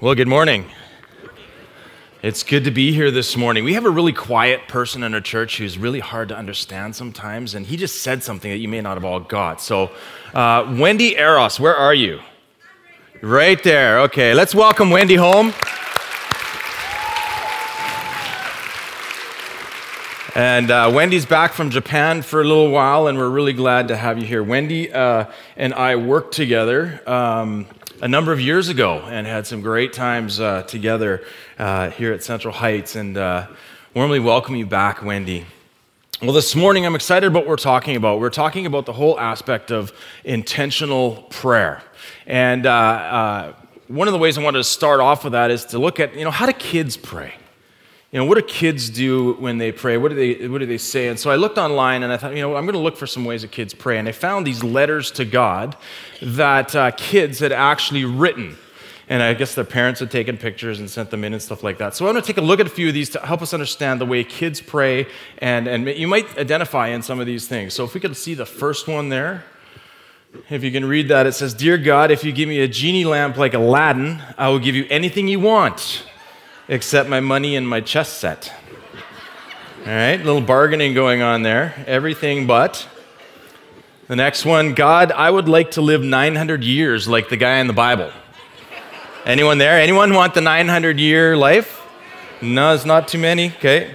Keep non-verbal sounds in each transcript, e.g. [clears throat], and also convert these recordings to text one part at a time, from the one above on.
Well, good morning. It's good to be here this morning. We have a really quiet person in our church who's really hard to understand sometimes, and he just said something that you may not have all got. So, uh, Wendy Eros, where are you? Right there. Okay, let's welcome Wendy home. And uh, Wendy's back from Japan for a little while, and we're really glad to have you here. Wendy uh, and I worked together um, a number of years ago and had some great times uh, together uh, here at Central Heights. And uh, warmly welcome you back, Wendy. Well, this morning I'm excited about what we're talking about. We're talking about the whole aspect of intentional prayer. And uh, one of the ways I wanted to start off with that is to look at, you know, how do kids pray? You know, what do kids do when they pray? What do they, what do they say? And so I looked online and I thought, you know, I'm going to look for some ways that kids pray. And I found these letters to God that uh, kids had actually written. And I guess their parents had taken pictures and sent them in and stuff like that. So I want to take a look at a few of these to help us understand the way kids pray. And, and you might identify in some of these things. So if we could see the first one there. If you can read that, it says, Dear God, if you give me a genie lamp like Aladdin, I will give you anything you want except my money and my chess set. All right, little bargaining going on there. Everything but. The next one, God, I would like to live 900 years like the guy in the Bible. Anyone there? Anyone want the 900 year life? No, it's not too many. Okay.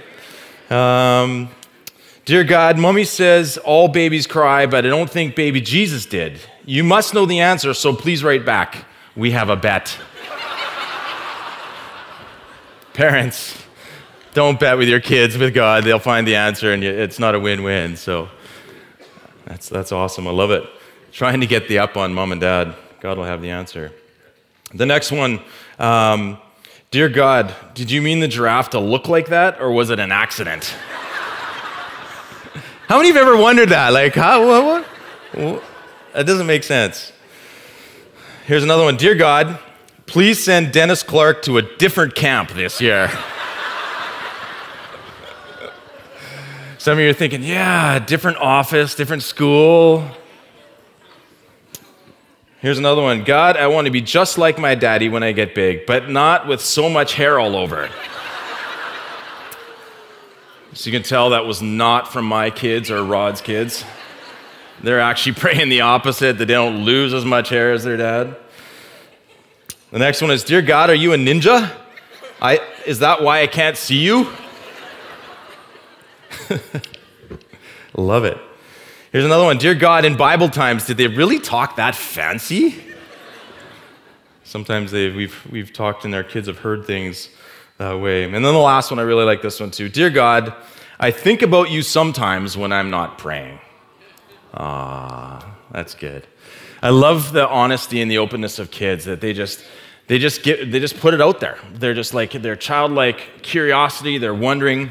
Um, Dear God, mommy says all babies cry, but I don't think baby Jesus did. You must know the answer, so please write back. We have a bet. Parents, don't bet with your kids with God. They'll find the answer, and it's not a win win. So that's, that's awesome. I love it. Trying to get the up on mom and dad. God will have the answer. The next one um, Dear God, did you mean the giraffe to look like that, or was it an accident? [laughs] how many of you have ever wondered that? Like, how, what, what? That doesn't make sense. Here's another one Dear God, Please send Dennis Clark to a different camp this year. Some of you are thinking, yeah, different office, different school. Here's another one God, I want to be just like my daddy when I get big, but not with so much hair all over so you can tell that was not from my kids or Rod's kids. They're actually praying the opposite, that they don't lose as much hair as their dad. The next one is Dear God, are you a ninja? I, is that why I can't see you? [laughs] Love it. Here's another one Dear God, in Bible times, did they really talk that fancy? Sometimes we've, we've talked and our kids have heard things that way. And then the last one, I really like this one too. Dear God, I think about you sometimes when I'm not praying. Ah, that's good. I love the honesty and the openness of kids that they just they just get they just put it out there. They're just like their childlike curiosity. They're wondering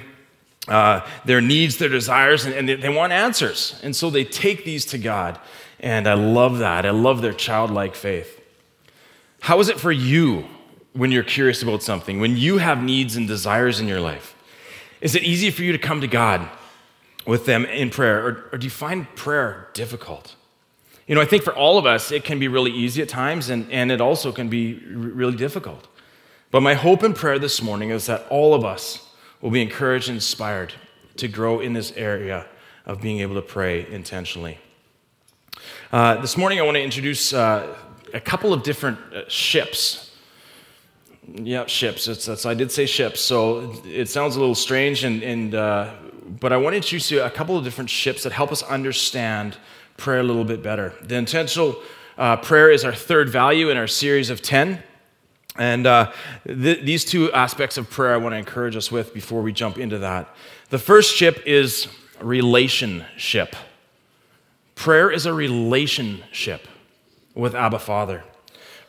uh, their needs their desires and, and they, they, want answers. And so they take these to god. And i love that. I love their childlike faith. How is it for you when you're curious about something when you have needs and desires in your life? Is it easy for you to come to god with them in prayer? Or, or do you find prayer difficult you know, I think for all of us, it can be really easy at times, and, and it also can be really difficult. But my hope and prayer this morning is that all of us will be encouraged and inspired to grow in this area of being able to pray intentionally. Uh, this morning, I want to introduce uh, a couple of different uh, ships. Yeah, ships. It's, it's, I did say ships, so it sounds a little strange, and, and, uh, but I want to introduce you a couple of different ships that help us understand prayer a little bit better. The intentional uh, prayer is our third value in our series of 10. And uh, th- these two aspects of prayer I want to encourage us with before we jump into that. The first ship is relationship. Prayer is a relationship with Abba Father.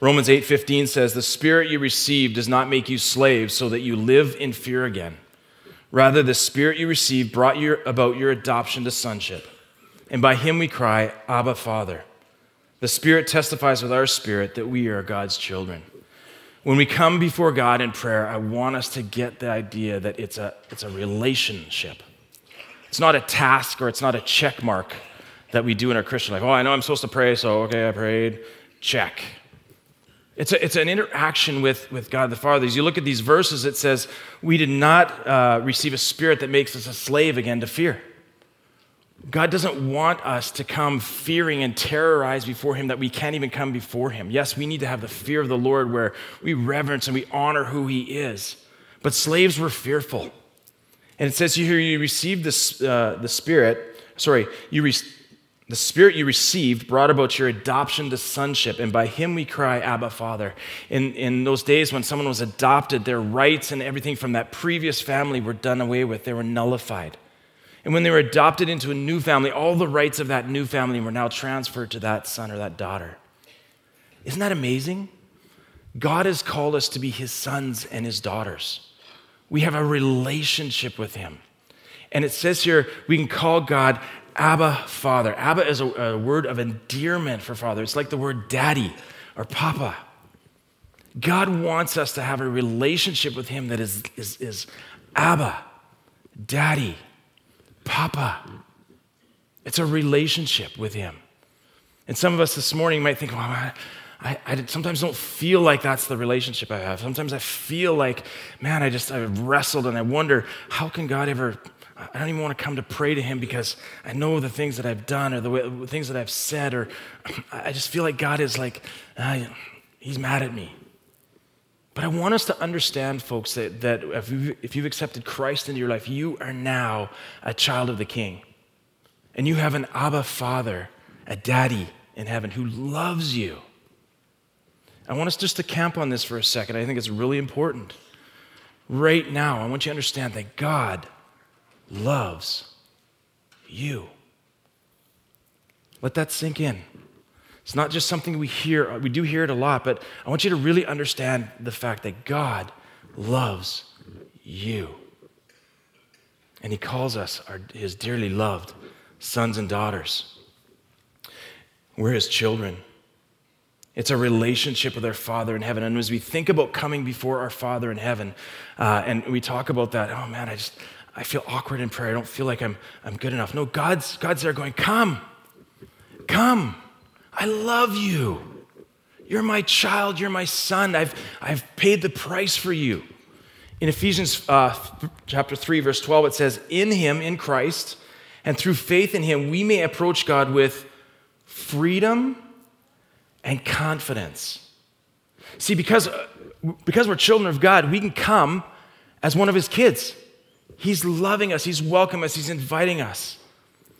Romans 8:15 says, "The spirit you received does not make you slaves so that you live in fear again. Rather, the spirit you received brought you about your adoption to sonship." And by him we cry, Abba, Father. The Spirit testifies with our spirit that we are God's children. When we come before God in prayer, I want us to get the idea that it's a, it's a relationship. It's not a task or it's not a check mark that we do in our Christian life. Oh, I know I'm supposed to pray, so okay, I prayed. Check. It's, a, it's an interaction with, with God the Father. As you look at these verses, it says, We did not uh, receive a spirit that makes us a slave again to fear. God doesn't want us to come fearing and terrorized before Him that we can't even come before Him. Yes, we need to have the fear of the Lord where we reverence and we honor who He is. But slaves were fearful. And it says here, you received this, uh, the Spirit, sorry, you re- the Spirit you received brought about your adoption to sonship, and by Him we cry, Abba, Father. In, in those days when someone was adopted, their rights and everything from that previous family were done away with, they were nullified. And when they were adopted into a new family, all the rights of that new family were now transferred to that son or that daughter. Isn't that amazing? God has called us to be his sons and his daughters. We have a relationship with him. And it says here, we can call God Abba Father. Abba is a, a word of endearment for father. It's like the word daddy or papa. God wants us to have a relationship with him that is, is, is Abba, daddy. Papa. It's a relationship with Him. And some of us this morning might think, well, I, I, I, sometimes don't feel like that's the relationship I have. Sometimes I feel like, man, I just, I've wrestled and I wonder, how can God ever, I don't even want to come to pray to Him because I know the things that I've done or the, way, the things that I've said, or [clears throat] I just feel like God is like, uh, He's mad at me. But I want us to understand, folks, that, that if, you've, if you've accepted Christ into your life, you are now a child of the King. And you have an Abba Father, a daddy in heaven who loves you. I want us just to camp on this for a second. I think it's really important. Right now, I want you to understand that God loves you. Let that sink in. It's not just something we hear, we do hear it a lot, but I want you to really understand the fact that God loves you. And He calls us our, His dearly loved sons and daughters. We're His children. It's a relationship with our Father in heaven. And as we think about coming before our Father in heaven, uh, and we talk about that, oh man, I just, I feel awkward in prayer. I don't feel like I'm, I'm good enough. No, God's, God's there going, come, come. I love you. You're my child. You're my son. I've, I've paid the price for you. In Ephesians uh, chapter 3, verse 12, it says, In him, in Christ, and through faith in him, we may approach God with freedom and confidence. See, because, because we're children of God, we can come as one of his kids. He's loving us, he's welcoming us, he's inviting us.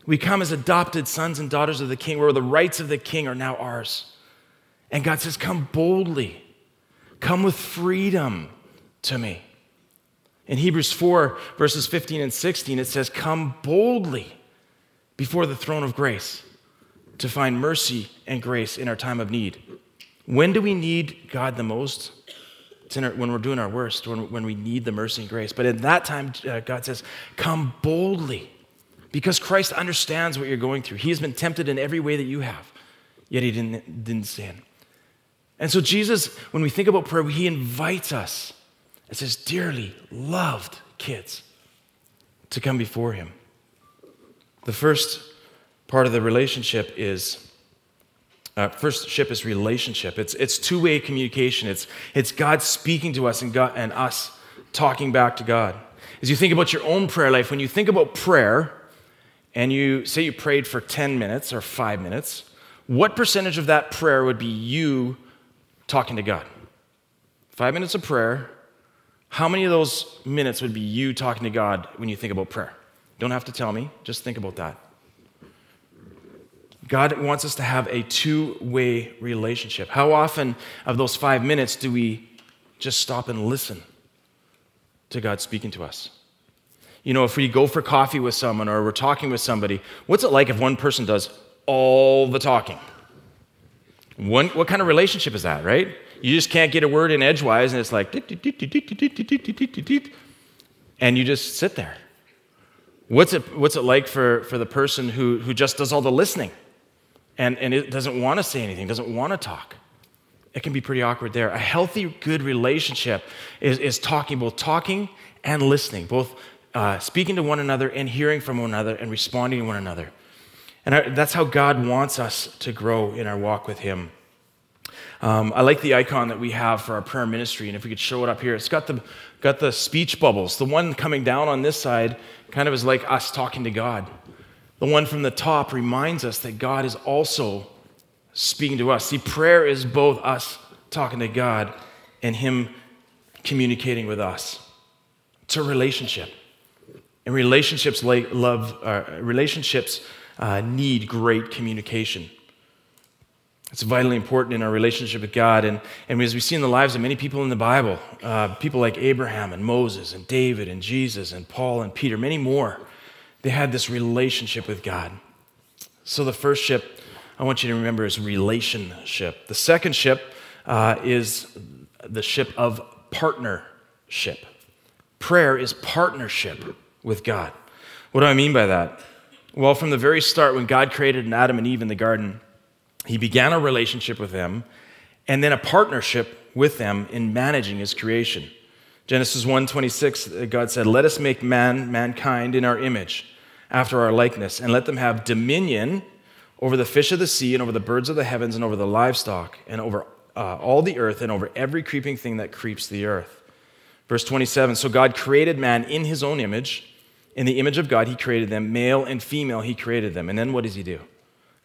We come as adopted sons and daughters of the king, where the rights of the king are now ours. And God says, Come boldly, come with freedom to me. In Hebrews 4, verses 15 and 16, it says, Come boldly before the throne of grace to find mercy and grace in our time of need. When do we need God the most? It's our, when we're doing our worst, when, when we need the mercy and grace. But in that time, uh, God says, Come boldly because Christ understands what you're going through. He has been tempted in every way that you have, yet he didn't, didn't sin. And so, Jesus, when we think about prayer, he invites us as his dearly loved kids to come before him. The first part of the relationship is uh, first ship is relationship. It's, it's two way communication. It's, it's God speaking to us and, God, and us talking back to God. As you think about your own prayer life, when you think about prayer, and you say you prayed for 10 minutes or five minutes, what percentage of that prayer would be you talking to God? Five minutes of prayer, how many of those minutes would be you talking to God when you think about prayer? Don't have to tell me, just think about that. God wants us to have a two way relationship. How often of those five minutes do we just stop and listen to God speaking to us? You know, if we go for coffee with someone or we're talking with somebody, what's it like if one person does all the talking? One, what kind of relationship is that, right? You just can't get a word in edgewise, and it's like, and you just sit there. What's it, what's it like for, for the person who, who just does all the listening and, and it doesn't want to say anything, doesn't want to talk? It can be pretty awkward there. A healthy, good relationship is, is talking, both talking and listening, both uh, speaking to one another and hearing from one another and responding to one another. And I, that's how God wants us to grow in our walk with Him. Um, I like the icon that we have for our prayer ministry, and if we could show it up here, it's got the, got the speech bubbles. The one coming down on this side kind of is like us talking to God. The one from the top reminds us that God is also speaking to us. See, prayer is both us talking to God and Him communicating with us. It's a relationship. And relationships love, uh, relationships uh, need great communication. It's vitally important in our relationship with God. And, and as we see in the lives of many people in the Bible, uh, people like Abraham and Moses and David and Jesus and Paul and Peter, many more, they had this relationship with God. So the first ship I want you to remember is relationship. The second ship uh, is the ship of partnership. Prayer is partnership with God. What do I mean by that? Well, from the very start, when God created Adam and Eve in the garden, he began a relationship with them and then a partnership with them in managing his creation. Genesis 1:26 God said, "Let us make man mankind in our image, after our likeness, and let them have dominion over the fish of the sea and over the birds of the heavens and over the livestock and over uh, all the earth and over every creeping thing that creeps the earth." Verse 27, so God created man in his own image, in the image of God he created them, male and female he created them. And then what does he do?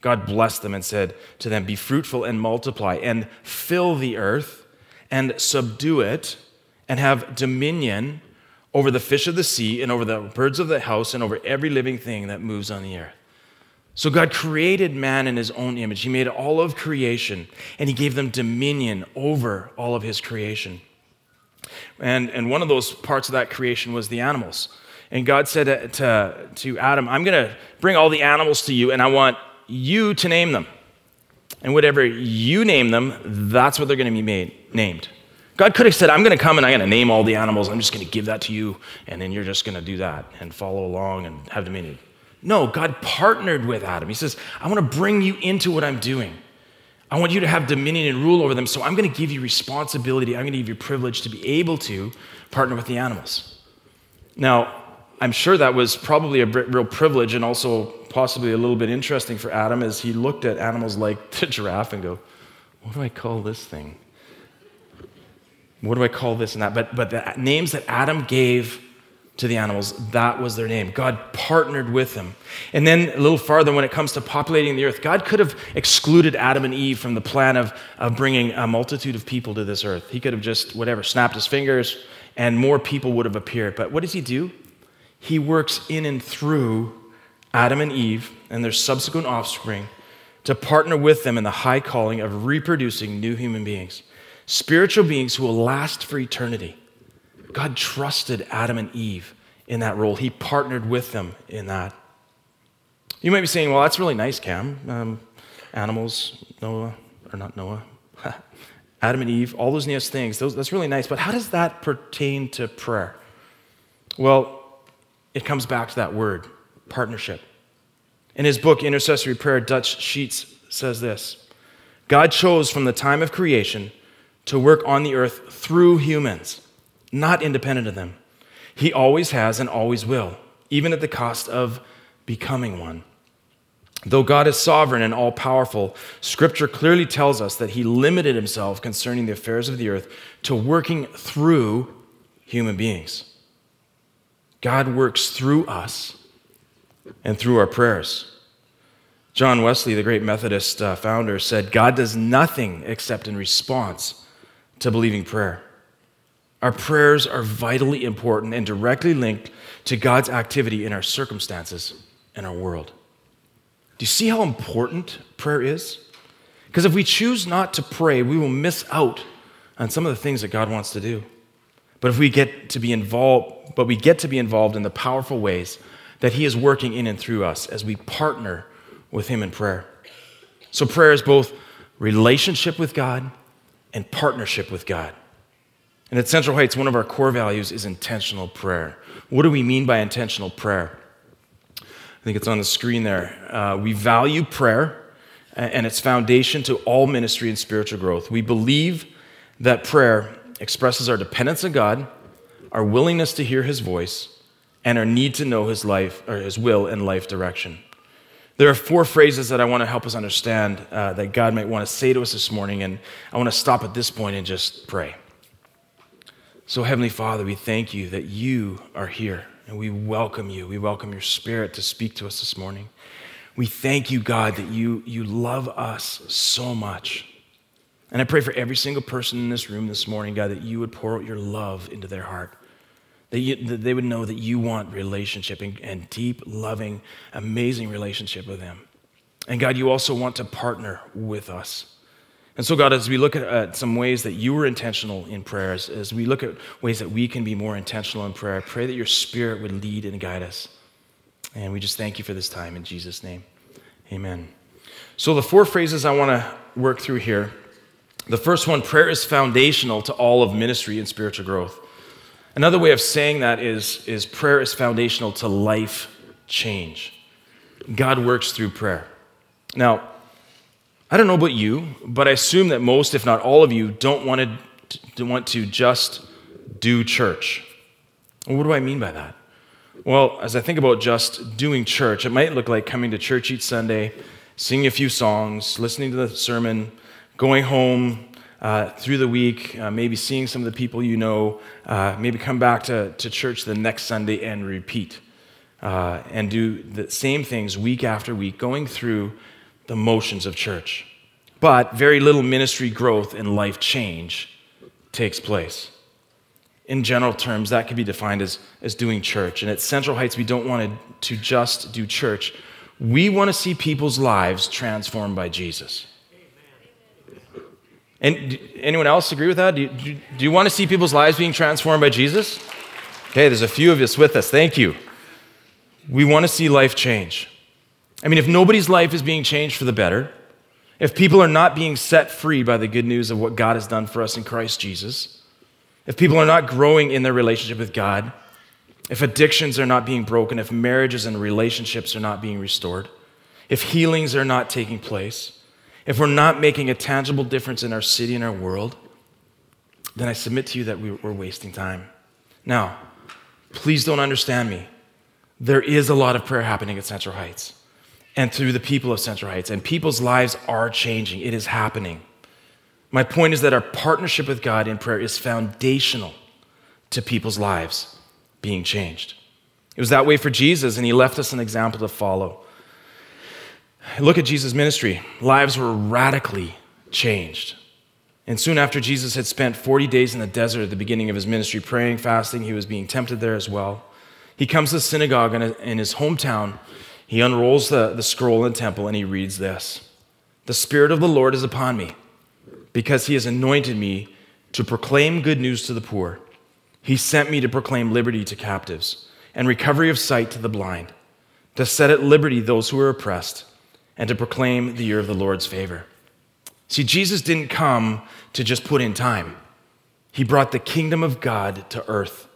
God blessed them and said to them, Be fruitful and multiply, and fill the earth, and subdue it, and have dominion over the fish of the sea, and over the birds of the house, and over every living thing that moves on the earth. So God created man in his own image. He made all of creation, and he gave them dominion over all of his creation. And, and one of those parts of that creation was the animals. And God said to, to, to Adam, I'm going to bring all the animals to you, and I want you to name them. And whatever you name them, that's what they're going to be made, named. God could have said, I'm going to come and I'm going to name all the animals. I'm just going to give that to you, and then you're just going to do that and follow along and have dominion. No, God partnered with Adam. He says, I want to bring you into what I'm doing. I want you to have dominion and rule over them, so I'm going to give you responsibility. I'm going to give you privilege to be able to partner with the animals. Now, I'm sure that was probably a real privilege and also possibly a little bit interesting for Adam as he looked at animals like the giraffe and go, what do I call this thing? What do I call this and that? But, but the names that Adam gave to the animals, that was their name. God partnered with them. And then a little farther, when it comes to populating the earth, God could have excluded Adam and Eve from the plan of, of bringing a multitude of people to this earth. He could have just, whatever, snapped his fingers and more people would have appeared. But what does he do? He works in and through Adam and Eve and their subsequent offspring to partner with them in the high calling of reproducing new human beings, spiritual beings who will last for eternity. God trusted Adam and Eve in that role, He partnered with them in that. You might be saying, well, that's really nice, Cam. Um, animals, Noah, or not Noah, [laughs] Adam and Eve, all those nice things, those, that's really nice, but how does that pertain to prayer? Well, it comes back to that word partnership. In his book, Intercessory Prayer, Dutch Sheets says this God chose from the time of creation to work on the earth through humans, not independent of them. He always has and always will, even at the cost of becoming one. Though God is sovereign and all powerful, Scripture clearly tells us that He limited Himself concerning the affairs of the earth to working through human beings. God works through us and through our prayers. John Wesley, the great Methodist uh, founder, said, God does nothing except in response to believing prayer. Our prayers are vitally important and directly linked to God's activity in our circumstances and our world. Do you see how important prayer is? Because if we choose not to pray, we will miss out on some of the things that God wants to do. But if we get to be involved, but we get to be involved in the powerful ways that He is working in and through us as we partner with Him in prayer. So, prayer is both relationship with God and partnership with God. And at Central Heights, one of our core values is intentional prayer. What do we mean by intentional prayer? I think it's on the screen there. Uh, we value prayer and its foundation to all ministry and spiritual growth. We believe that prayer expresses our dependence on God, our willingness to hear His voice, and our need to know His life or His will and life direction. There are four phrases that I want to help us understand uh, that God might want to say to us this morning, and I want to stop at this point and just pray. So, Heavenly Father, we thank you that you are here, and we welcome you. We welcome your Spirit to speak to us this morning. We thank you, God, that you, you love us so much. And I pray for every single person in this room this morning, God, that you would pour out your love into their heart. That, you, that they would know that you want relationship and, and deep, loving, amazing relationship with them. And God, you also want to partner with us. And so, God, as we look at uh, some ways that you were intentional in prayers, as we look at ways that we can be more intentional in prayer, I pray that your spirit would lead and guide us. And we just thank you for this time in Jesus' name. Amen. So, the four phrases I want to work through here the first one prayer is foundational to all of ministry and spiritual growth. Another way of saying that is, is prayer is foundational to life change. God works through prayer. Now, I don't know about you, but I assume that most, if not all of you, don't want to, want to just do church. what do I mean by that? Well, as I think about just doing church, it might look like coming to church each Sunday, singing a few songs, listening to the sermon, going home uh, through the week, uh, maybe seeing some of the people you know, uh, maybe come back to, to church the next Sunday and repeat. Uh, and do the same things week after week, going through the motions of church. But very little ministry growth and life change takes place. In general terms, that could be defined as, as doing church. And at Central Heights, we don't want to just do church. We want to see people's lives transformed by Jesus. And anyone else agree with that? Do you, do you want to see people's lives being transformed by Jesus? Okay, there's a few of us with us. Thank you. We want to see life change. I mean, if nobody's life is being changed for the better, if people are not being set free by the good news of what God has done for us in Christ Jesus, if people are not growing in their relationship with God, if addictions are not being broken, if marriages and relationships are not being restored, if healings are not taking place, if we're not making a tangible difference in our city and our world, then I submit to you that we're wasting time. Now, please don't understand me. There is a lot of prayer happening at Central Heights and through the people of Central Heights, and people's lives are changing. It is happening. My point is that our partnership with God in prayer is foundational to people's lives being changed. It was that way for Jesus, and he left us an example to follow. Look at Jesus' ministry. Lives were radically changed. And soon after Jesus had spent 40 days in the desert at the beginning of his ministry, praying, fasting, he was being tempted there as well. He comes to the synagogue in his hometown. He unrolls the, the scroll in the temple and he reads this The Spirit of the Lord is upon me, because he has anointed me to proclaim good news to the poor. He sent me to proclaim liberty to captives and recovery of sight to the blind, to set at liberty those who are oppressed and to proclaim the year of the Lord's favor. See, Jesus didn't come to just put in time, He brought the kingdom of God to earth.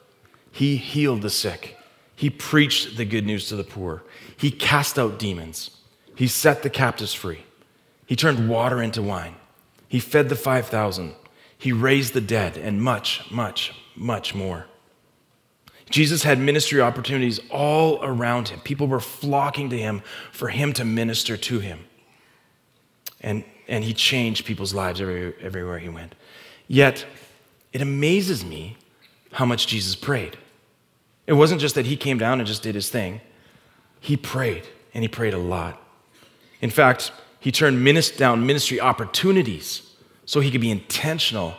He healed the sick, He preached the good news to the poor, He cast out demons, He set the captives free, He turned water into wine, He fed the 5,000, He raised the dead, and much, much, much more. Jesus had ministry opportunities all around him. People were flocking to him for him to minister to him. And, and he changed people's lives every, everywhere he went. Yet, it amazes me how much Jesus prayed. It wasn't just that he came down and just did his thing, he prayed, and he prayed a lot. In fact, he turned down ministry opportunities so he could be intentional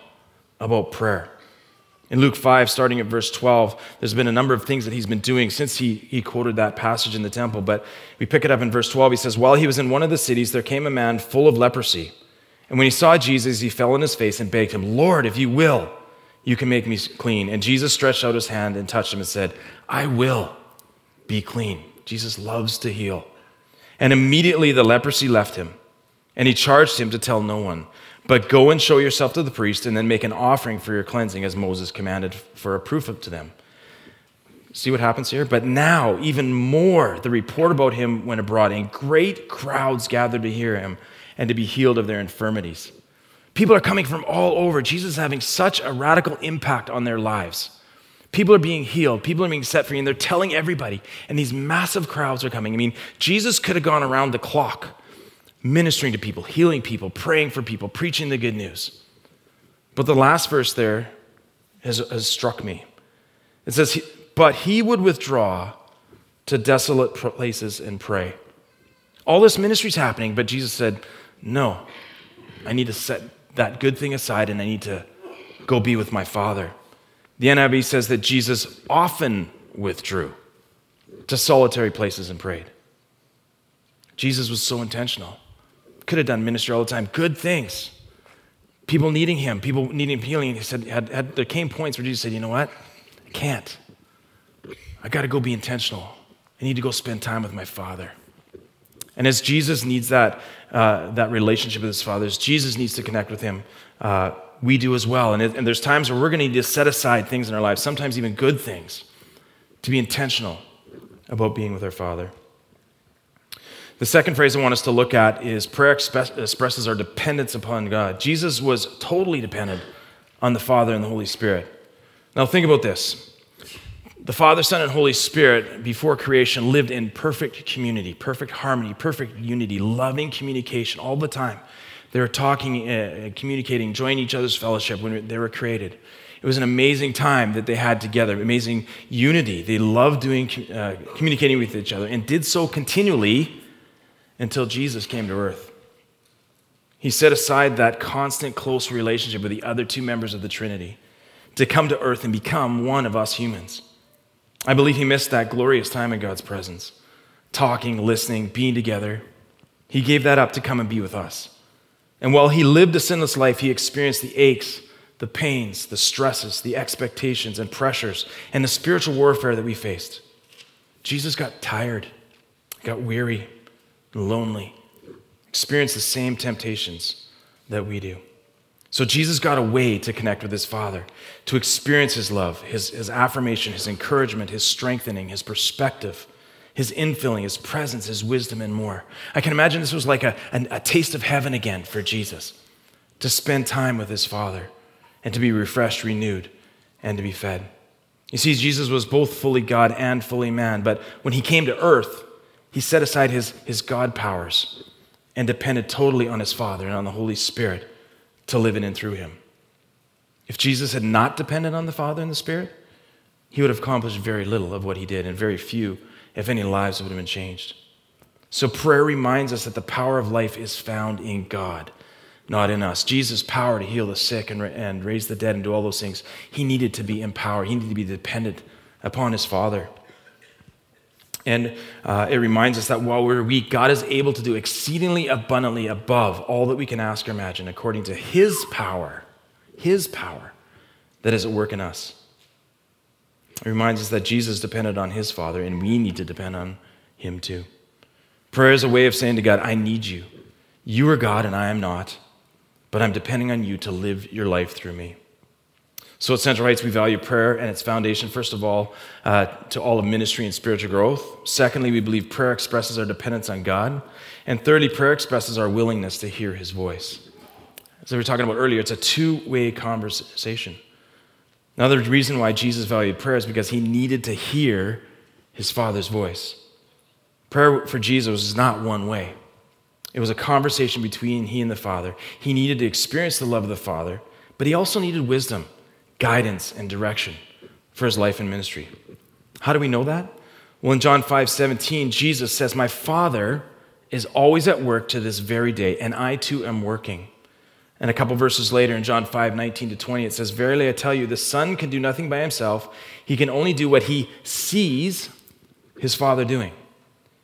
about prayer. In Luke 5, starting at verse 12, there's been a number of things that he's been doing since he, he quoted that passage in the temple. But we pick it up in verse 12. He says, While he was in one of the cities, there came a man full of leprosy. And when he saw Jesus, he fell on his face and begged him, Lord, if you will, you can make me clean. And Jesus stretched out his hand and touched him and said, I will be clean. Jesus loves to heal. And immediately the leprosy left him, and he charged him to tell no one. But go and show yourself to the priest, and then make an offering for your cleansing, as Moses commanded for a proof to them. See what happens here? But now, even more, the report about him went abroad, and great crowds gathered to hear him and to be healed of their infirmities. People are coming from all over. Jesus is having such a radical impact on their lives. People are being healed, people are being set free, and they're telling everybody. And these massive crowds are coming. I mean, Jesus could have gone around the clock ministering to people, healing people, praying for people, preaching the good news. But the last verse there has, has struck me. It says, But he would withdraw to desolate places and pray. All this ministry is happening, but Jesus said, No, I need to set that good thing aside and I need to go be with my Father. The NIV says that Jesus often withdrew to solitary places and prayed. Jesus was so intentional. Could have done ministry all the time, good things. People needing him, people needing healing. He said, had, had, there came points where Jesus said, You know what? I can't. I got to go be intentional. I need to go spend time with my Father. And as Jesus needs that, uh, that relationship with his Father, as Jesus needs to connect with him, uh, we do as well. And, it, and there's times where we're going to need to set aside things in our lives, sometimes even good things, to be intentional about being with our Father. The second phrase I want us to look at is prayer expresses our dependence upon God. Jesus was totally dependent on the Father and the Holy Spirit. Now, think about this. The Father, Son, and Holy Spirit, before creation, lived in perfect community, perfect harmony, perfect unity, loving communication all the time. They were talking, uh, communicating, joining each other's fellowship when they were created. It was an amazing time that they had together, amazing unity. They loved doing, uh, communicating with each other and did so continually until Jesus came to earth. He set aside that constant, close relationship with the other two members of the Trinity to come to earth and become one of us humans. I believe he missed that glorious time in God's presence, talking, listening, being together. He gave that up to come and be with us. And while he lived a sinless life, he experienced the aches, the pains, the stresses, the expectations and pressures, and the spiritual warfare that we faced. Jesus got tired, got weary, lonely, experience the same temptations that we do. So Jesus got a way to connect with his Father, to experience his love, his, his affirmation, his encouragement, his strengthening, his perspective his infilling, his presence, his wisdom, and more. I can imagine this was like a, a, a, taste of heaven again for Jesus to spend time with his Father and to be refreshed, renewed, and to be fed. You see, Jesus was both fully God and fully man, but when he came to earth, he set aside his, his God powers and depended totally on his Father and on the Holy Spirit to live in and through him. If Jesus had not depended on the Father and the Spirit, he would have accomplished very little of what he did and very few if any lives would have been changed. So prayer reminds us that the power of life is found in God, not in us. Jesus' power to heal the sick and, and raise the dead and do all those things, he needed to be empowered. He needed to be dependent upon his Father. And uh, it reminds us that while we're weak, God is able to do exceedingly abundantly above all that we can ask or imagine according to his power, his power that is at work in us. It reminds us that Jesus depended on his Father, and we need to depend on him too. Prayer is a way of saying to God, I need you. You are God, and I am not, but I'm depending on you to live your life through me. So at Central Heights, we value prayer and its foundation, first of all, uh, to all of ministry and spiritual growth. Secondly, we believe prayer expresses our dependence on God. And thirdly, prayer expresses our willingness to hear his voice. As we were talking about earlier, it's a two way conversation. Another reason why Jesus valued prayer is because he needed to hear his Father's voice. Prayer for Jesus was not one way, it was a conversation between he and the Father. He needed to experience the love of the Father, but he also needed wisdom, guidance, and direction for his life and ministry. How do we know that? Well, in John 5 17, Jesus says, My Father is always at work to this very day, and I too am working. And a couple verses later in John 5 19 to 20, it says, Verily I tell you, the Son can do nothing by himself. He can only do what he sees his Father doing.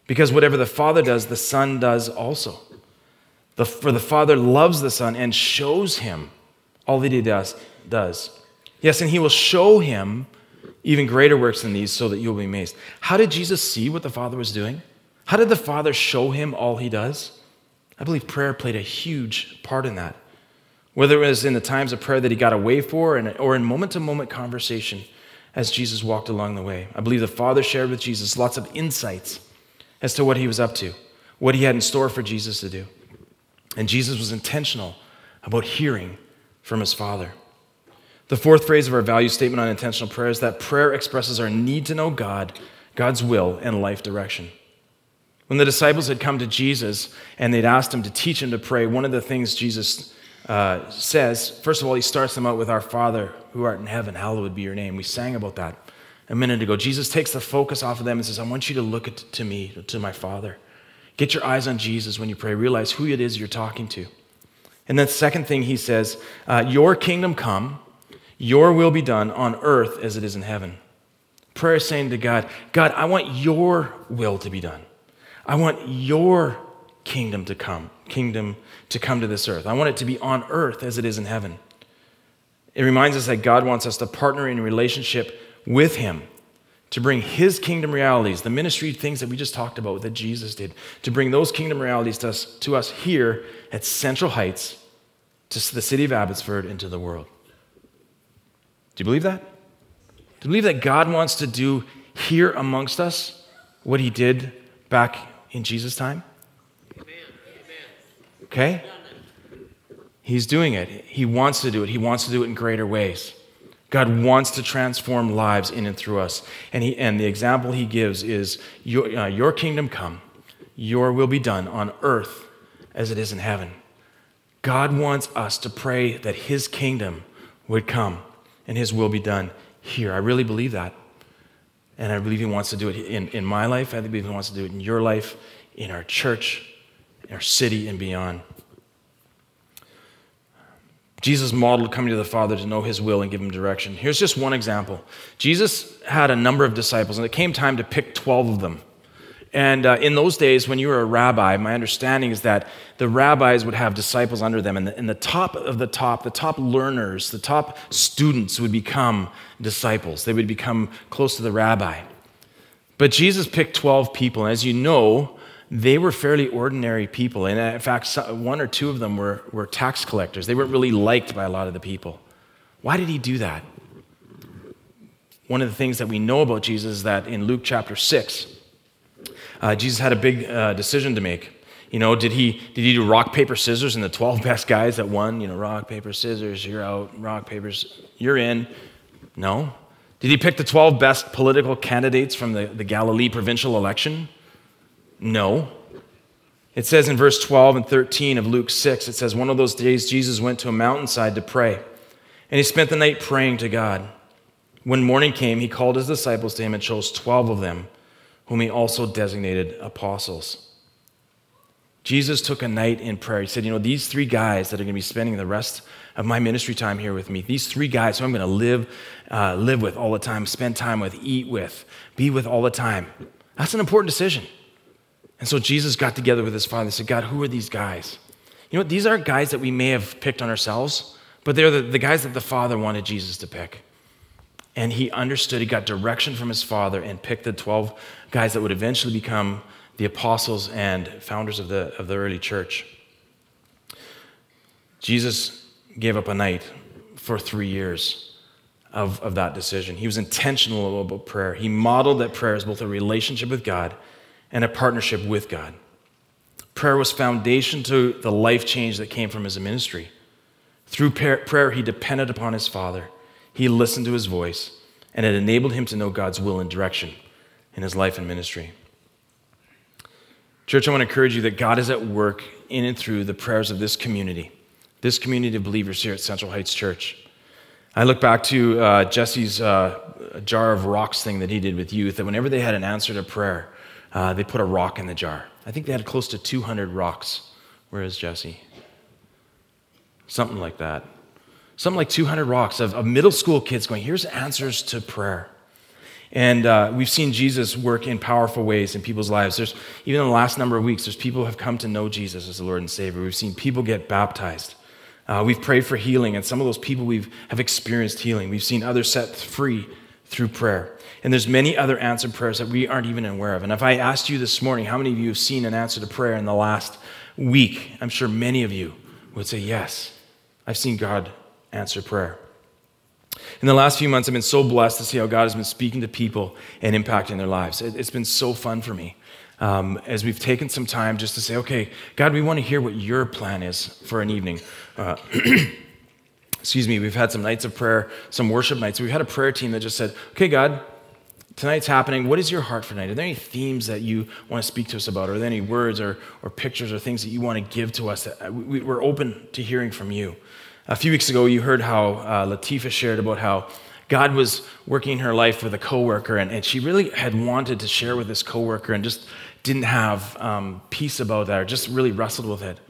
Because whatever the Father does, the Son does also. The, for the Father loves the Son and shows him all that he does, does. Yes, and he will show him even greater works than these so that you'll be amazed. How did Jesus see what the Father was doing? How did the Father show him all he does? I believe prayer played a huge part in that whether it was in the times of prayer that he got away for or in moment to moment conversation as Jesus walked along the way. I believe the Father shared with Jesus lots of insights as to what he was up to, what he had in store for Jesus to do. And Jesus was intentional about hearing from his Father. The fourth phrase of our value statement on intentional prayer is that prayer expresses our need to know God, God's will, and life direction. When the disciples had come to Jesus and they'd asked him to teach him to pray, one of the things Jesus uh, says, first of all, he starts them out with Our Father who art in heaven, hallowed be your name. We sang about that a minute ago. Jesus takes the focus off of them and says, I want you to look at, to me, to my Father. Get your eyes on Jesus when you pray. Realize who it is you're talking to. And then, second thing he says, uh, Your kingdom come, your will be done on earth as it is in heaven. Prayer is saying to God, God, I want your will to be done. I want your kingdom to come, kingdom to come to this earth. I want it to be on earth as it is in heaven. It reminds us that God wants us to partner in relationship with Him to bring His kingdom realities, the ministry things that we just talked about that Jesus did, to bring those kingdom realities to us, to us here at Central Heights, to the city of Abbotsford, and to the world. Do you believe that? Do you believe that God wants to do here amongst us what He did back in Jesus' time? Okay? He's doing it. He wants to do it. He wants to do it in greater ways. God wants to transform lives in and through us. And, he, and the example he gives is your, uh, your kingdom come, your will be done on earth as it is in heaven. God wants us to pray that his kingdom would come and his will be done here. I really believe that. And I believe he wants to do it in, in my life. I believe he wants to do it in your life, in our church, in our city, and beyond. Jesus modeled coming to the Father to know his will and give him direction. Here's just one example. Jesus had a number of disciples, and it came time to pick 12 of them. And uh, in those days, when you were a rabbi, my understanding is that the rabbis would have disciples under them, and the, and the top of the top, the top learners, the top students would become disciples. They would become close to the rabbi. But Jesus picked 12 people, and as you know, they were fairly ordinary people. And uh, in fact, one or two of them were, were tax collectors. They weren't really liked by a lot of the people. Why did he do that? One of the things that we know about Jesus is that in Luke chapter 6, uh, Jesus had a big uh, decision to make. You know, did he, did he do rock, paper, scissors and the 12 [laughs] best guys that won? You know, rock, paper, scissors, you're out, rock, papers, you're in. No. Did he pick the 12 best political candidates from the, the Galilee provincial election? No. It says in verse 12 and 13 of Luke 6, it says, One of those days Jesus went to a mountainside to pray, and he spent the night praying to God. When morning came, he called his disciples to him and chose 12 of them, whom he also designated apostles. Jesus took a night in prayer. He said, You know, these three guys that are going to be spending the rest of my ministry time here with me, these three guys who I'm going to live, uh, live with all the time, spend time with, eat with, be with all the time. That's an important decision. And so Jesus got together with his father and said, God, who are these guys? You know? These aren't guys that we may have picked on ourselves, but they're the, the guys that the father wanted Jesus to pick. And he understood, he got direction from his father and picked the 12 guys that would eventually become the apostles and founders of the, of the early church. Jesus gave up a night for three years of, of that decision. He was intentional about prayer. He modeled that prayer as both a relationship with God and a partnership with God. Prayer was foundation to the life change that came from his ministry. Through prayer, he depended upon his Father. He listened to his voice, and it enabled him to know God's will and direction in his life and ministry. Church, I want to encourage you that God is at work in and through the prayers of this community, this community of believers here at Central Heights Church. I look back to uh, Jesse's uh, jar of rocks thing that he did with youth, that whenever they had an answer to prayer, uh, they put a rock in the jar. I think they had close to 200 rocks. Where is Jesse? Something like that. Something like 200 rocks of, of middle school kids going, here's answers to prayer. And uh, we've seen Jesus work in powerful ways in people's lives. There's, even in the last number of weeks, there's people who have come to know Jesus as the Lord and Savior. We've seen people get baptized. Uh, we've prayed for healing, and some of those people we've have experienced healing. We've seen others set free through prayer. And there's many other answered prayers that we aren't even aware of. And if I asked you this morning, how many of you have seen an answer to prayer in the last week? I'm sure many of you would say, yes, I've seen God answer prayer. In the last few months, I've been so blessed to see how God has been speaking to people and impacting their lives. It's been so fun for me. Um, as we've taken some time just to say, okay, God, we want to hear what your plan is for an evening. Uh, [clears throat] excuse me, we've had some nights of prayer, some worship nights. We've had a prayer team that just said, okay, God, tonight's happening. What is your heart for tonight? Are there any themes that you want to speak to us about? Are there any words or, or pictures or things that you want to give to us? That we, are open to hearing from you. A few weeks ago, you heard how uh, Latifa shared about how God was working in her life with a coworker, and, and she really had wanted to share with this coworker and just didn't have um, peace about that or just really wrestled with it.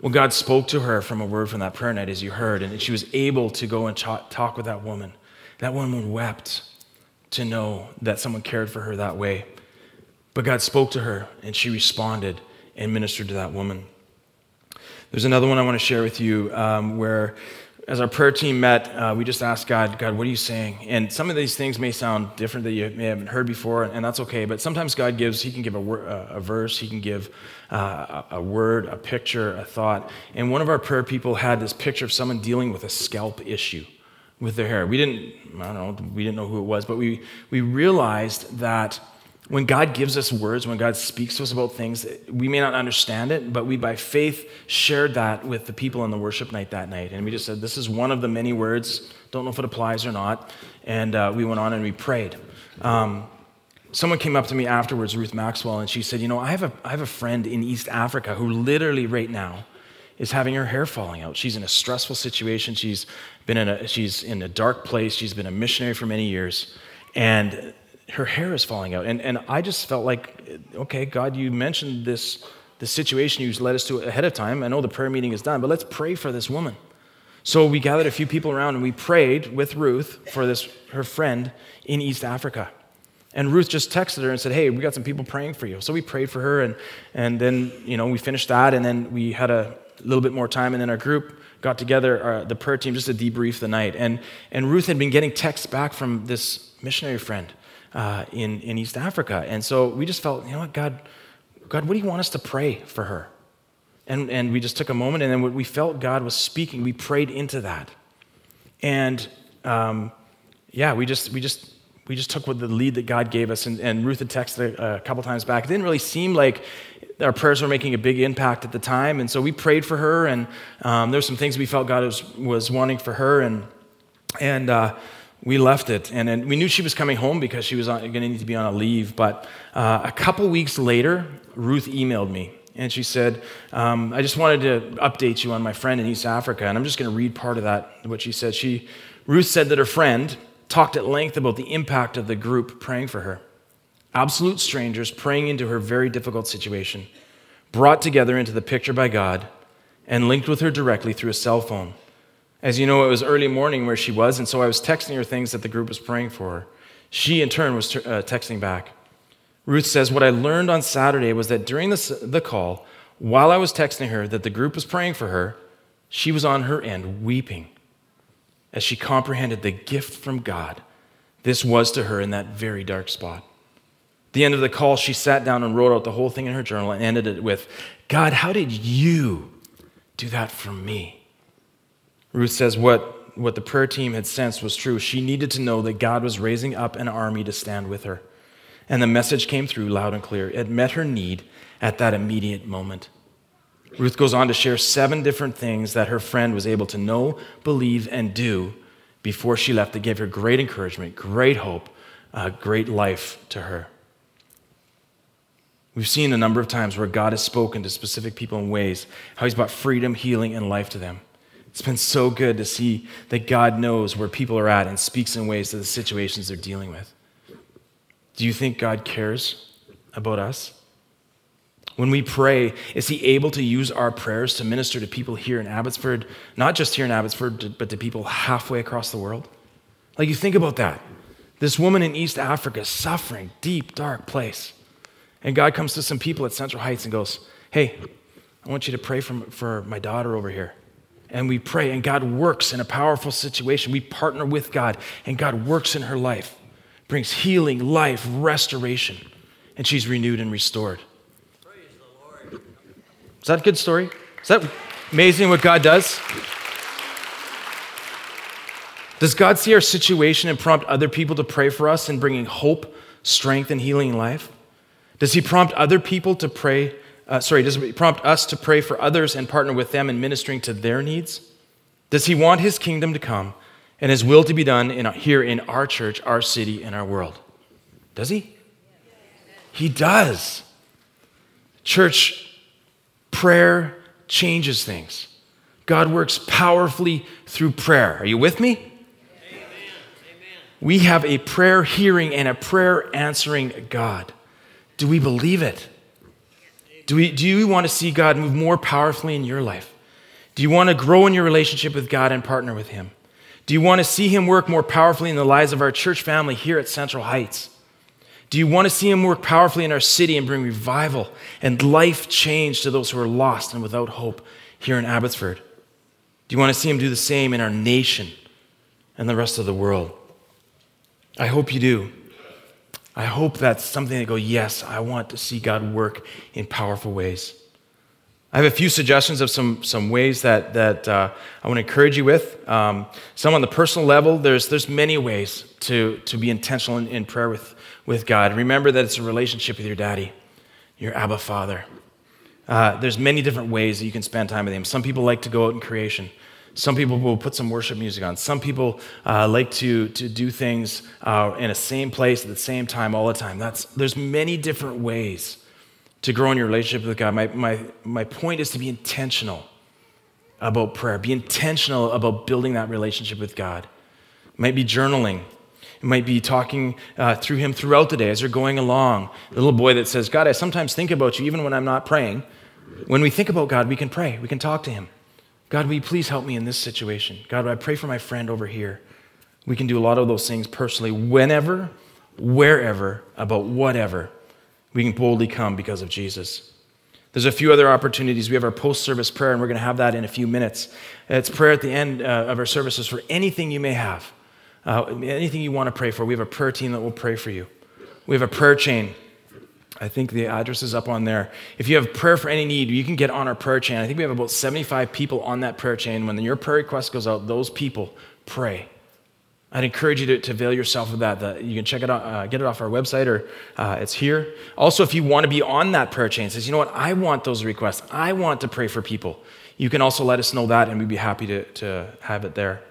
Well, God spoke to her from a word from that prayer night, as you heard, and she was able to go and talk with that woman. That woman wept to know that someone cared for her that way. But God spoke to her, and she responded and ministered to that woman. There's another one I want to share with you um, where as our prayer team met, uh, we just asked God, God, what are you saying? And some of these things may sound different that you may haven't heard before, and that's okay. But sometimes God gives, He can give a, wor- a verse, He can give uh, a word, a picture, a thought. And one of our prayer people had this picture of someone dealing with a scalp issue with their hair. We didn't, I don't know, we didn't know who it was, but we, we realized that when God gives us words, when God speaks to us about things, we may not understand it, but we by faith shared that with the people in the worship night that night. And we just said, This is one of the many words. Don't know if it applies or not. And uh, we went on and we prayed. Um, someone came up to me afterwards, Ruth Maxwell, and she said, You know, I have, a, I have a friend in East Africa who literally right now is having her hair falling out. She's in a stressful situation. She's been in a, she's in a dark place. She's been a missionary for many years. And her hair is falling out. And, and I just felt like, okay, God, you mentioned this, this situation you led us to ahead of time. I know the prayer meeting is done, but let's pray for this woman. So we gathered a few people around and we prayed with Ruth for this, her friend in East Africa. And Ruth just texted her and said, Hey, we got some people praying for you. So we prayed for her, and, and then, you know, we finished that, and then we had a little bit more time, and then our group got together, uh, the prayer team, just to debrief the night. And, and Ruth had been getting texts back from this missionary friend uh, in, in East Africa. And so we just felt, you know what, God, God, what do you want us to pray for her? And, and we just took a moment, and then we felt God was speaking, we prayed into that. And um, yeah, we just, we just, we just took what the lead that God gave us. And, and Ruth had texted a, a couple times back. It didn't really seem like our prayers were making a big impact at the time. And so we prayed for her, and um, there were some things we felt God was, was wanting for her. And, and uh, we left it. And, and we knew she was coming home because she was going to need to be on a leave. But uh, a couple weeks later, Ruth emailed me. And she said, um, I just wanted to update you on my friend in East Africa. And I'm just going to read part of that, what she said. She, Ruth said that her friend talked at length about the impact of the group praying for her. Absolute strangers praying into her very difficult situation, brought together into the picture by God, and linked with her directly through a cell phone. As you know, it was early morning where she was, and so I was texting her things that the group was praying for. She, in turn, was uh, texting back. Ruth says, What I learned on Saturday was that during the, the call, while I was texting her that the group was praying for her, she was on her end weeping as she comprehended the gift from God this was to her in that very dark spot. The end of the call, she sat down and wrote out the whole thing in her journal and ended it with, God, how did you do that for me? Ruth says what, what the prayer team had sensed was true. She needed to know that God was raising up an army to stand with her. And the message came through loud and clear. It met her need at that immediate moment. Ruth goes on to share seven different things that her friend was able to know, believe, and do before she left that gave her great encouragement, great hope, uh, great life to her. We've seen a number of times where God has spoken to specific people in ways, how He's brought freedom, healing, and life to them. It's been so good to see that God knows where people are at and speaks in ways to the situations they're dealing with. Do you think God cares about us? When we pray, is He able to use our prayers to minister to people here in Abbotsford, not just here in Abbotsford, but to people halfway across the world? Like, you think about that. This woman in East Africa suffering, deep, dark place. And God comes to some people at Central Heights and goes, Hey, I want you to pray for, for my daughter over here and we pray, and God works in a powerful situation. We partner with God, and God works in her life, brings healing, life, restoration, and she's renewed and restored. Is that a good story? Is that amazing what God does? Does God see our situation and prompt other people to pray for us in bringing hope, strength, and healing in life? Does He prompt other people to pray uh, sorry, does it prompt us to pray for others and partner with them in ministering to their needs? Does he want his kingdom to come and his will to be done in, here in our church, our city, and our world? Does he? He does. Church, prayer changes things. God works powerfully through prayer. Are you with me? Amen. We have a prayer hearing and a prayer answering God. Do we believe it? Do, we, do you want to see God move more powerfully in your life? Do you want to grow in your relationship with God and partner with Him? Do you want to see Him work more powerfully in the lives of our church family here at Central Heights? Do you want to see Him work powerfully in our city and bring revival and life change to those who are lost and without hope here in Abbotsford? Do you want to see Him do the same in our nation and the rest of the world? I hope you do. I hope that's something that go, yes, I want to see God work in powerful ways. I have a few suggestions of some, some ways that, that uh, I want to encourage you with. Um, some on the personal level, there's, there's many ways to, to be intentional in, in prayer with, with God. Remember that it's a relationship with your daddy, your Abba Father. Uh, there's many different ways that you can spend time with Him. Some people like to go out in creation. Some people will put some worship music on. Some people uh, like to, to do things uh, in a same place at the same time all the time. That's, there's many different ways to grow in your relationship with God. My, my, my point is to be intentional about prayer. Be intentional about building that relationship with God. It might be journaling. It might be talking uh, through Him throughout the day as you're going along. The little boy that says, God, I sometimes think about you even when I'm not praying. When we think about God, we can pray, we can talk to Him. God, will you please help me in this situation? God, I pray for my friend over here. We can do a lot of those things personally, whenever, wherever, about whatever. We can boldly come because of Jesus. There's a few other opportunities. We have our post service prayer, and we're going to have that in a few minutes. It's prayer at the end uh, of our services for anything you may have, uh, anything you want to pray for. We have a prayer team that will pray for you. We have a prayer chain I think the address is up on there. If you have prayer for any need, you can get on our prayer chain. I think we have about 75 people on that prayer chain. When your prayer request goes out, those people pray. I'd encourage you to, to avail yourself of that. You can check it out, uh, get it off our website, or uh, it's here. Also, if you want to be on that prayer chain, says, you know what, I want those requests. I want to pray for people. You can also let us know that, and we'd be happy to, to have it there.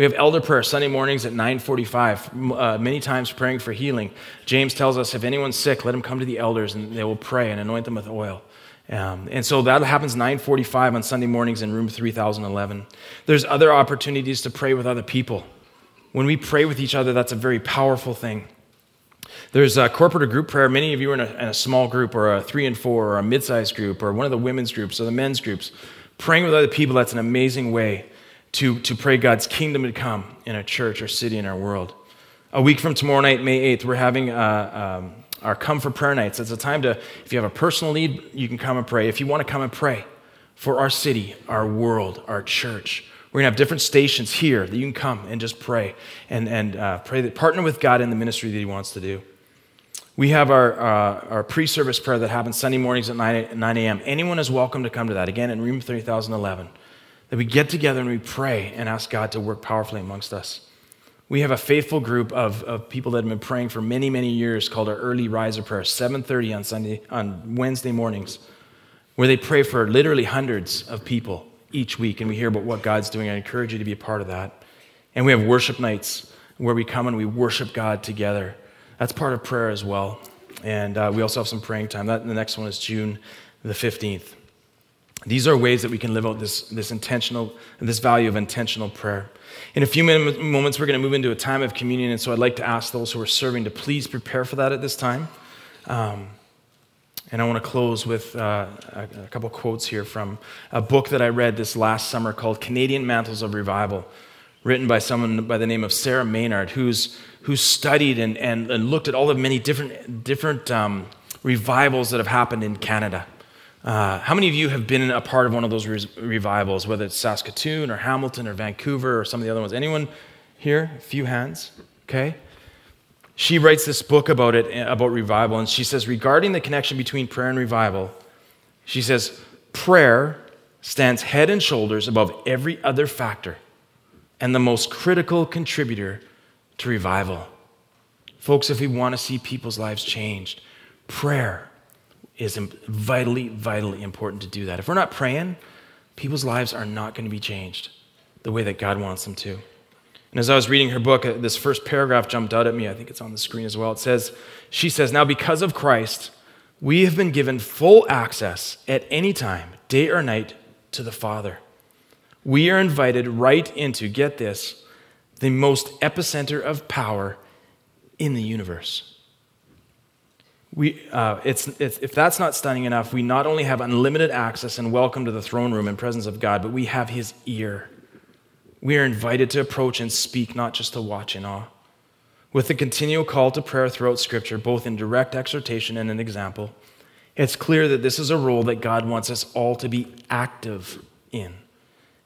We have elder prayer Sunday mornings at 9:45. Uh, many times praying for healing. James tells us if anyone's sick, let him come to the elders, and they will pray and anoint them with oil. Um, and so that happens 9:45 on Sunday mornings in room 3011. There's other opportunities to pray with other people. When we pray with each other, that's a very powerful thing. There's a corporate or group prayer. Many of you are in a, in a small group, or a three and four, or a mid-sized group, or one of the women's groups, or the men's groups. Praying with other people, that's an amazing way to, to pray God's kingdom to come in a church or city in our world. A week from tomorrow night, May 8th, we're having uh, um, our Come for Prayer Nights. It's a time to, if you have a personal need, you can come and pray. If you want to come and pray for our city, our world, our church, we're going to have different stations here that you can come and just pray and, and uh, pray that partner with God in the ministry that He wants to do. We have our, uh, our pre service prayer that happens Sunday mornings at 9, 9 a.m. Anyone is welcome to come to that. Again, in room 3011 that we get together and we pray and ask God to work powerfully amongst us. We have a faithful group of, of people that have been praying for many, many years called our early riser prayer, 7:30 on Sunday on Wednesday mornings, where they pray for literally hundreds of people each week, and we hear about what God's doing. I encourage you to be a part of that. And we have worship nights where we come and we worship God together. That's part of prayer as well. And uh, we also have some praying time. That the next one is June the 15th. These are ways that we can live out this, this intentional, this value of intentional prayer. In a few moments, we're going to move into a time of communion, and so I'd like to ask those who are serving to please prepare for that at this time. Um, and I want to close with uh, a, a couple quotes here from a book that I read this last summer called Canadian Mantles of Revival, written by someone by the name of Sarah Maynard, who's, who studied and, and, and looked at all the many different, different um, revivals that have happened in Canada. Uh, how many of you have been a part of one of those re- revivals, whether it's Saskatoon or Hamilton or Vancouver or some of the other ones? Anyone here? A few hands. Okay. She writes this book about it, about revival, and she says, regarding the connection between prayer and revival, she says, prayer stands head and shoulders above every other factor and the most critical contributor to revival. Folks, if we want to see people's lives changed, prayer is vitally, vitally important to do that. If we're not praying, people's lives are not going to be changed. the way that God wants them to. And as I was reading her book, uh, this first paragraph jumped out at me. I think it's on the screen as well. It says, She says, Now because of Christ, we have been given full access at any time, day or night, to the Father. We are invited right into, get this, the most epicenter of power in the universe. We, uh, it's, it's, if that's not stunning enough, we not only have unlimited access and welcome to the throne room and presence of God, but we have his ear. We are invited to approach and speak, not just to watch in awe. With the continual call to prayer throughout Scripture, both in direct exhortation and an example, it's clear that this is a role that God wants us all to be active in.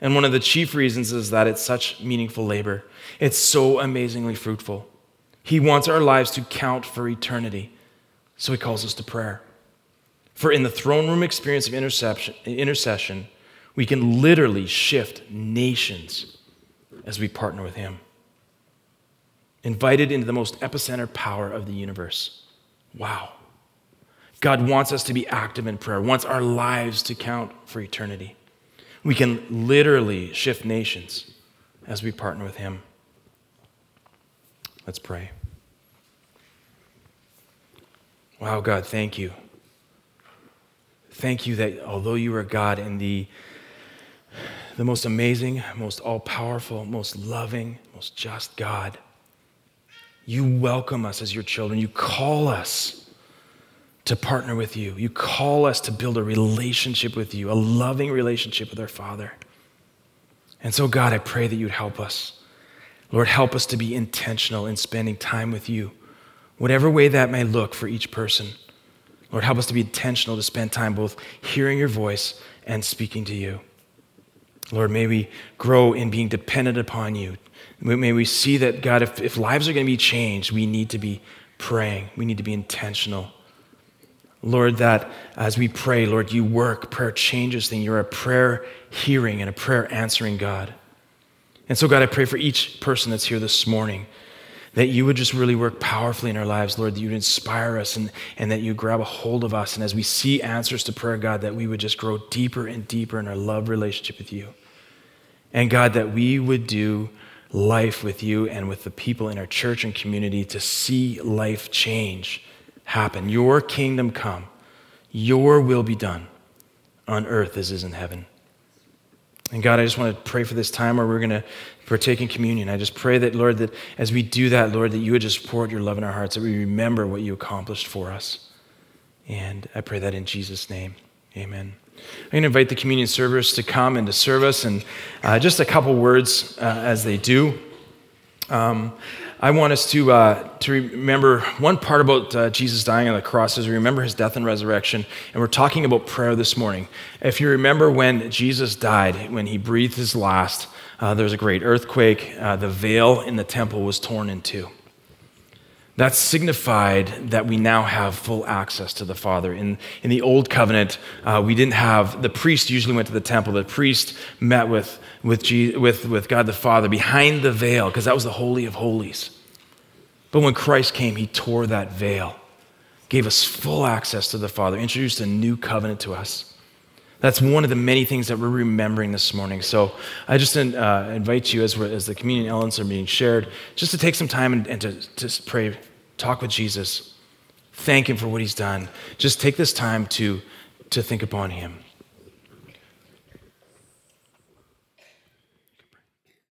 And one of the chief reasons is that it's such meaningful labor. It's so amazingly fruitful. He wants our lives to count for eternity, so he calls us to prayer. For in the throne room experience of intercession, we can literally shift nations as we partner with Him. Invited into the most epicenter power of the universe. Wow. God wants us to be active in prayer, wants our lives to count for eternity. We can literally shift nations as we partner with Him. Let's pray. Wow, God, thank you. Thank you that although you are God in the the most amazing, most all powerful, most loving, most just God. You welcome us as your children. You call us to partner with you. You call us to build a relationship with you, a loving relationship with our Father. And so, God, I pray that you'd help us. Lord, help us to be intentional in spending time with you, whatever way that may look for each person. Lord, help us to be intentional to spend time both hearing your voice and speaking to you. Lord, may we grow in being dependent upon you. May we see that, God, if, if lives are going to be changed, we need to be praying. We need to be intentional. Lord, that as we pray, Lord, you work. Prayer changes things. You're a prayer hearing and a prayer answering God. And so, God, I pray for each person that's here this morning that you would just really work powerfully in our lives, Lord, that you'd inspire us and, and that you grab a hold of us. And as we see answers to prayer, God, that we would just grow deeper and deeper in our love relationship with you. And God, that we would do life with you and with the people in our church and community to see life change happen. Your kingdom come, your will be done on earth as is in heaven. And God, I just want to pray for this time where we're going to partake in communion. I just pray that, Lord, that as we do that, Lord, that you would just pour out your love in our hearts, that we remember what you accomplished for us. And I pray that in Jesus' name. Amen. I'm going to invite the communion servers to come and to serve us, and uh, just a couple words uh, as they do. Um, I want us to, uh, to remember one part about uh, Jesus dying on the cross is we remember his death and resurrection. And we're talking about prayer this morning. If you remember when Jesus died, when he breathed his last, uh, there was a great earthquake. Uh, the veil in the temple was torn in two. That signified that we now have full access to the Father. In, in the Old Covenant, uh, we didn't have, the priest usually went to the temple. The priest met with, with, Jesus, with, with God the Father behind the veil, because that was the Holy of Holies. But when Christ came, he tore that veil, gave us full access to the Father, introduced a new covenant to us. That's one of the many things that we're remembering this morning. So I just uh, invite you, as, as the communion elements are being shared, just to take some time and, and to, to pray, talk with Jesus, thank Him for what He's done. Just take this time to, to think upon Him.